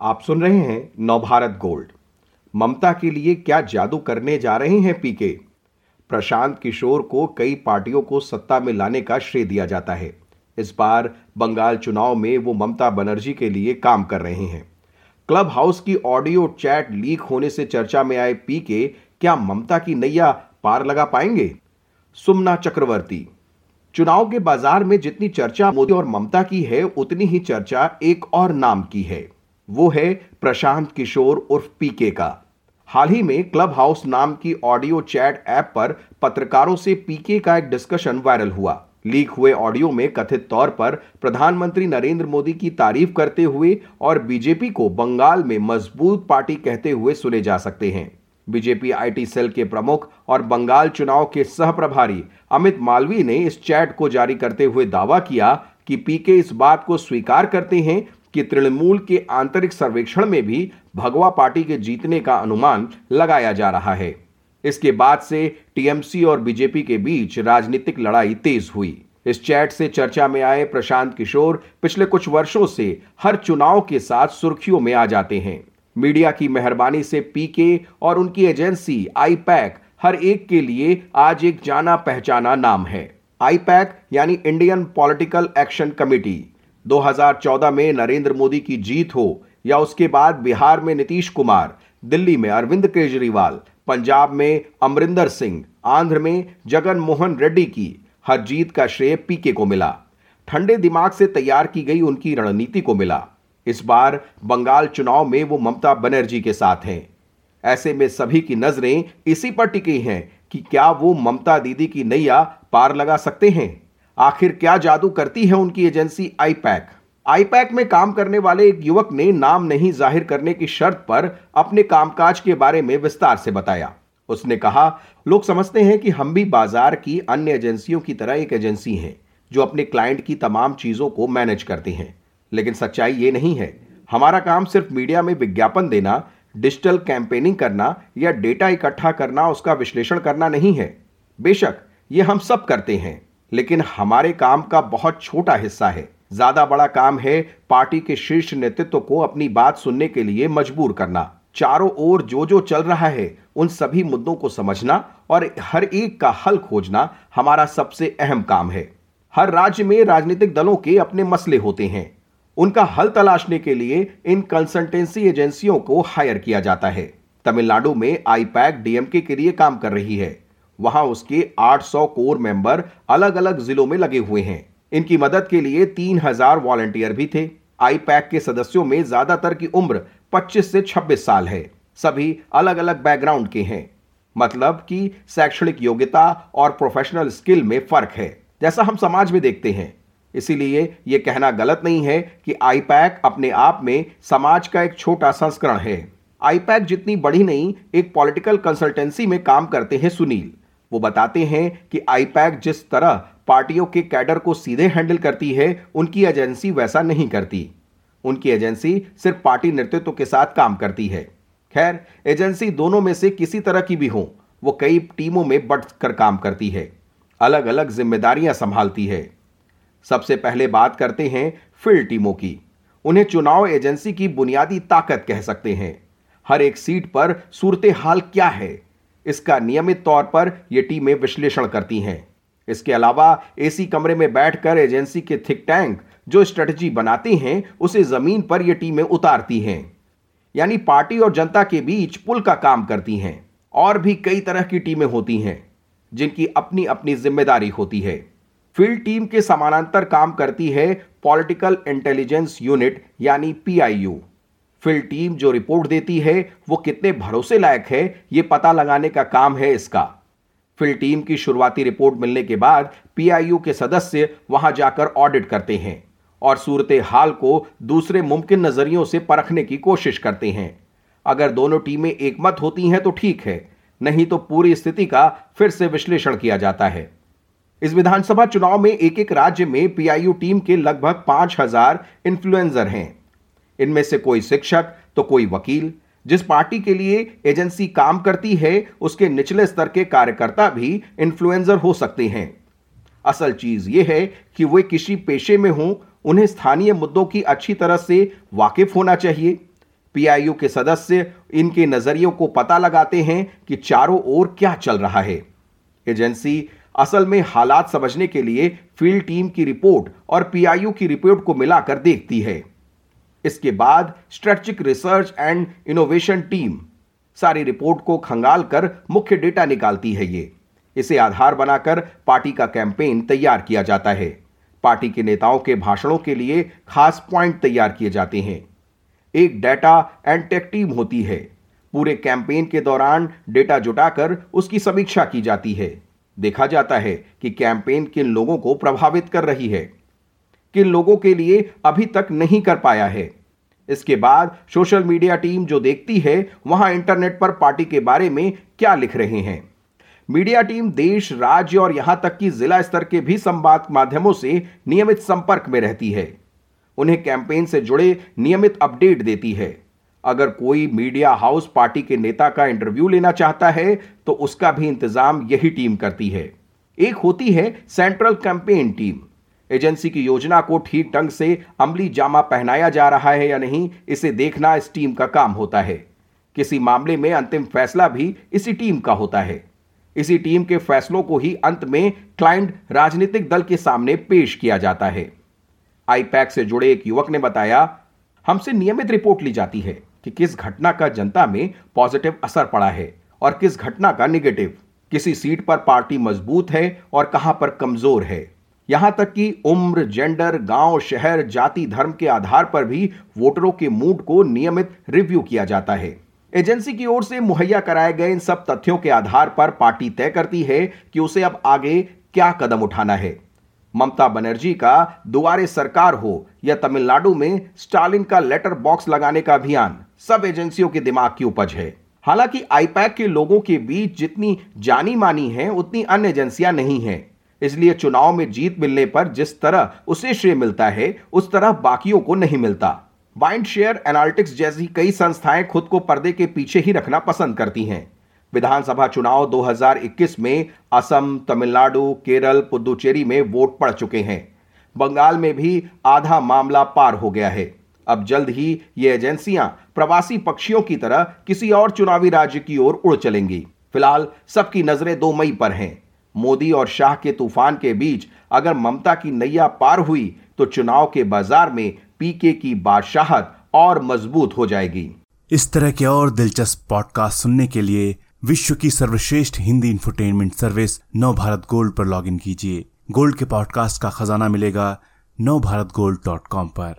आप सुन रहे हैं नवभारत गोल्ड। ममता के लिए क्या जादू करने जा रहे हैं पीके? प्रशांत किशोर को कई पार्टियों को सत्ता में लाने का श्रेय दिया जाता है। इस बार बंगाल चुनाव में वो ममता बनर्जी के लिए काम कर रहे हैं। क्लब हाउस की ऑडियो चैट लीक होने से चर्चा में आए पीके, क्या ममता की नैया पार लगा पाएँगे? सुमना चक्रवर्ती। चुनाव के बाज़ार में जितनी चर्चा मोदी और ममता की है, उतनी ही चर्चा एक और नाम की है। वो है प्रशांत किशोर उर्फ़ पीके का। हाल ही में क्लब हाउस नाम की ऑडियो चैट ऐप पर पत्रकारों से पीके का एक डिस्कशन वायरल हुआ। लीक हुए ऑडियो में कथित तौर पर प्रधानमंत्री नरेंद्र मोदी की तारीफ़ करते हुए और बीजेपी को बंगाल में मज़बूत पार्टी कहते हुए सुने जा सकते हैं। बीजेपी आईटी सेल के प्रमुख और बंगाल चुनाव के सह प्रभारी अमित मालवीय ने इस चैट को जारी करते हुए दावा किया कि पीके इस बात को स्वीकार करते हैं कि तृणमूल के आंतरिक सर्वेक्षण में भी भगवा पार्टी के जीतने का अनुमान लगाया जा रहा है। इसके बाद से टीएमसी और बीजेपी के बीच राजनीतिक लड़ाई तेज हुई। इस चैट से चर्चा में आए प्रशांत किशोर पिछले कुछ वर्षों से हर चुनाव के साथ सुर्खियों में आ जाते हैं। मीडिया की मेहरबानी से पीके और उनकी एजेंसी आईपैक हर एक के लिए आज एक जाना पहचाना नाम है। आईपैक यानी इंडियन पॉलिटिकल एक्शन कमेटी। 2014 में नरेंद्र मोदी की जीत हो या उसके बाद बिहार में नीतीश कुमार, दिल्ली में अरविंद केजरीवाल, पंजाब में अमरिंदर सिंह, आंध्र में जगन मोहन रेड्डी की हर जीत का श्रेय पीके को मिला। ठंडे दिमाग से तैयार की गई उनकी रणनीति को मिला। इस बार बंगाल चुनाव में वो ममता बनर्जी के साथ हैं। ऐसे में सभी की नज़रें इसी पर टिकी हैं कि क्या वो ममता दीदी की नैया पार लगा सकते हैं। आखिर क्या जादू करती है उनकी एजेंसी आईपैक? आईपैक में काम करने वाले एक युवक ने नाम नहीं ज़ाहिर करने की शर्त पर अपने कामकाज के बारे में विस्तार से बताया। उसने कहा, लोग समझते हैं कि हम भी बाज़ार की अन्य एजेंसियों की तरह एक एजेंसी हैं, जो अपने क्लाइंट की तमाम चीज़ों को मैनेज करते हैं। लेकिन सच्चाई ये नहीं है, हमारा काम सिर्फ़ मीडिया में विज्ञापन देना, डिजिटल कैंपेनिंग करना या डेटा इकट्ठा करना, उसका विश्लेषण करना नहीं है। बेशक, ये हम सब करते हैं। लेकिन हमारे काम का बहुत छोटा हिस्सा है। ज़्यादा बड़ा काम है पार्टी के शीर्ष नेतृत्व को अपनी बात सुनने के लिए मजबूर करना। चारों ओर जो जो चल रहा है, उन सभी मुद्दों को समझना और हर एक का हल खोजना हमारा सबसे अहम काम है। हर राज्य में राजनीतिक दलों के अपने मसले होते हैं। उनका हल तलाशने के लिए इन कंसल्टेंसी एजेंसियों को हायर किया जाता है। तमिलनाडु में आईपैक डीएमके के लिए काम कर रही है। वहाँ उसके 800 कोर मेंबर अलग अलग जिलों में लगे हुए हैं। इनकी मदद के लिए 3000 वॉलंटियर भी थे। आईपैक के सदस्यों में ज़्यादातर की उम्र 25 से 26 साल है। सभी अलग अलग बैकग्राउंड के हैं। मतलब कि शैक्षणिक योग्यता और प्रोफेशनल स्किल में फ़र्क है, जैसा हम समाज में देखते हैं। इसीलिए यह कहना गलत नहीं है कि आईपैक अपने आप में समाज का एक छोटा संस्करण है। आईपैक जितनी बड़ी नहीं, एक पॉलिटिकल कंसल्टेंसी में काम करते हैं सुनील। वो बताते हैं कि आईपैक जिस तरह पार्टियों के कैडर को सीधे हैंडल करती है, उनकी एजेंसी वैसा नहीं करती। उनकी एजेंसी सिर्फ़ पार्टी नेतृत्व के साथ काम करती है। खैर, एजेंसी दोनों में से किसी तरह की भी हो, वो कई टीमों में बट कर काम करती है। अलग अलग जिम्मेदारियाँ संभालती है। सबसे पहले बात करते हैं फ़ील्ड टीमों की। उन्हें चुनाव एजेंसी की बुनियादी ताकत कह सकते हैं। हर एक सीट पर सूरत हाल क्या है? इसका नियमित तौर पर ये टीमें विश्लेषण करती हैं। इसके अलावा एसी कमरे में बैठकर एजेंसी के थिक टैंक जो स्ट्रेटजी बनाते हैं, उसे ज़मीन पर ये टीमें उतारती हैं। यानी पार्टी और जनता के बीच पुल का काम करती हैं और भी कई तरह की टीमें होती हैं, जिनकी अपनी अपनी ज़िम्मेदारी होती है। फ़ील्ड टीम के समानांतर काम करती है पॉलिटिकल इंटेलिजेंस यूनिट, यानी पीआईयू। फ़ील्ड टीम जो रिपोर्ट देती है, वो कितने भरोसे लायक है, ये पता लगाने का काम है इसका। फ़ील्ड टीम की शुरुआती रिपोर्ट मिलने के बाद पीआईयू के सदस्य वहाँ जाकर ऑडिट करते हैं और सूरत हाल को दूसरे मुमकिन नजरियों से परखने की कोशिश करते हैं। अगर दोनों टीमें एक मत होती हैं तो ठीक है, नहीं तो पूरी स्थिति का फिर से विश्लेषण किया जाता है। इस विधानसभा चुनाव में एक एक राज्य में पीआईयू टीम के लगभग पाँच हज़ार इन्फ्लुएंसर हैं। इनमें से कोई शिक्षक तो कोई वकील। जिस पार्टी के लिए एजेंसी काम करती है, उसके निचले स्तर के कार्यकर्ता भी इन्फ्लुएंसर हो सकते हैं। असल चीज़ यह है कि वे किसी पेशे में हों, उन्हें स्थानीय मुद्दों की अच्छी तरह से वाकिफ होना चाहिए। पीआईयू के सदस्य इनके नजरियों को पता लगाते हैं कि चारों ओर क्या चल रहा है। एजेंसी असल में हालात समझने के लिए फ़ील्ड टीम की रिपोर्ट और पीआईयू की रिपोर्ट को मिलाकर देखती है। इसके बाद strategic research and innovation team सारी रिपोर्ट को खंगाल कर मुख्य डेटा निकालती है ये। इसे आधार बनाकर पार्टी का कैंपेन तैयार किया जाता है। पार्टी के नेताओं के भाषणों के लिए खास पॉइंट तैयार किए जाते हैं। एक डेटा एंड टेक टीम होती है। पूरे कैंपेन के दौरान डेटा जुटाकर उसकी समीक्षा की जाती है। देखा जाता है कि कैंपेन किन लोगों को प्रभावित कर रही है। किन लोगों के लिए अभी तक नहीं कर पाया है। इसके बाद सोशल मीडिया टीम जो देखती है, वहाँ इंटरनेट पर पार्टी के बारे में क्या लिख रहे हैं। मीडिया टीम देश, राज्य और यहाँ तक कि जिला स्तर के भी संवाद माध्यमों से नियमित संपर्क में रहती है। उन्हें कैंपेन से जुड़े नियमित अपडेट देती है। अगर कोई मीडिया हाउस पार्टी के नेता का इंटरव्यू लेना चाहता है तो उसका भी इंतज़ाम यही टीम करती है। एक होती है सेंट्रल कैंपेन टीम। एजेंसी की योजना को ठीक ढंग से अमली जामा पहनाया जा रहा है या नहीं, इसे देखना इस टीम का काम होता है। किसी मामले में अंतिम फैसला भी इसी टीम का होता है। इसी टीम के फैसलों को ही अंत में क्लाइंट राजनीतिक दल के सामने पेश किया जाता है। आईपैक से जुड़े एक युवक ने बताया, हमसे नियमित रिपोर्ट ली जाती है कि किस घटना का जनता में पॉजिटिव असर पड़ा है और किस घटना का निगेटिव। किसी सीट पर पार्टी मज़बूत है और कहाँ पर कमज़ोर है। यहाँ तक कि उम्र जेंडर गाँव, शहर, जाति, धर्म के आधार पर भी वोटरों के मूड को नियमित रिव्यू किया जाता है। एजेंसी की ओर से मुहैया कराए गए इन सब तथ्यों के आधार पर पार्टी तय करती है कि उसे अब आगे क्या कदम उठाना है। ममता बनर्जी का दुआरे सरकार हो या तमिलनाडु में स्टालिन का लेटर बॉक्स लगाने का अभियान, सब एजेंसियों के दिमाग की उपज है। हालाँकि आईपैक के लोगों के बीच जितनी जानी मानी है, उतनी अन्य एजेंसियाँ नहीं हैं। इसलिए चुनाव में जीत मिलने पर जिस तरह उसे श्रेय मिलता है, उस तरह बाकियों को नहीं मिलता। बाइंड शेयर एनालिटिक्स जैसी कई संस्थाएँ खुद को पर्दे के पीछे ही रखना पसंद करती हैं। विधानसभा चुनाव 2021 में असम, तमिलनाडु, केरल, पुदुचेरी में वोट पड़ चुके हैं। बंगाल में भी आधा मामला पार हो गया है। अब जल्द ही ये एजेंसियाँ प्रवासी पक्षियों की तरह किसी और चुनावी राज्य की ओर उड़ चलेंगी। फ़िलहाल सबकी नज़रें दो मई पर हैं। मोदी और शाह के तूफ़ान के बीच अगर ममता की नैया पार हुई तो चुनाव के बाज़ार में पीके की बादशाहत और मज़बूत हो जाएगी। इस तरह के और दिलचस्प पॉडकास्ट सुनने के लिए विश्व की सर्वश्रेष्ठ Hindi infotainment service Nav Bharat gold पर लॉगिन कीजिए। गोल्ड के पॉडकास्ट का खजाना मिलेगा नव भारत गोल्ड डॉट कॉम पर।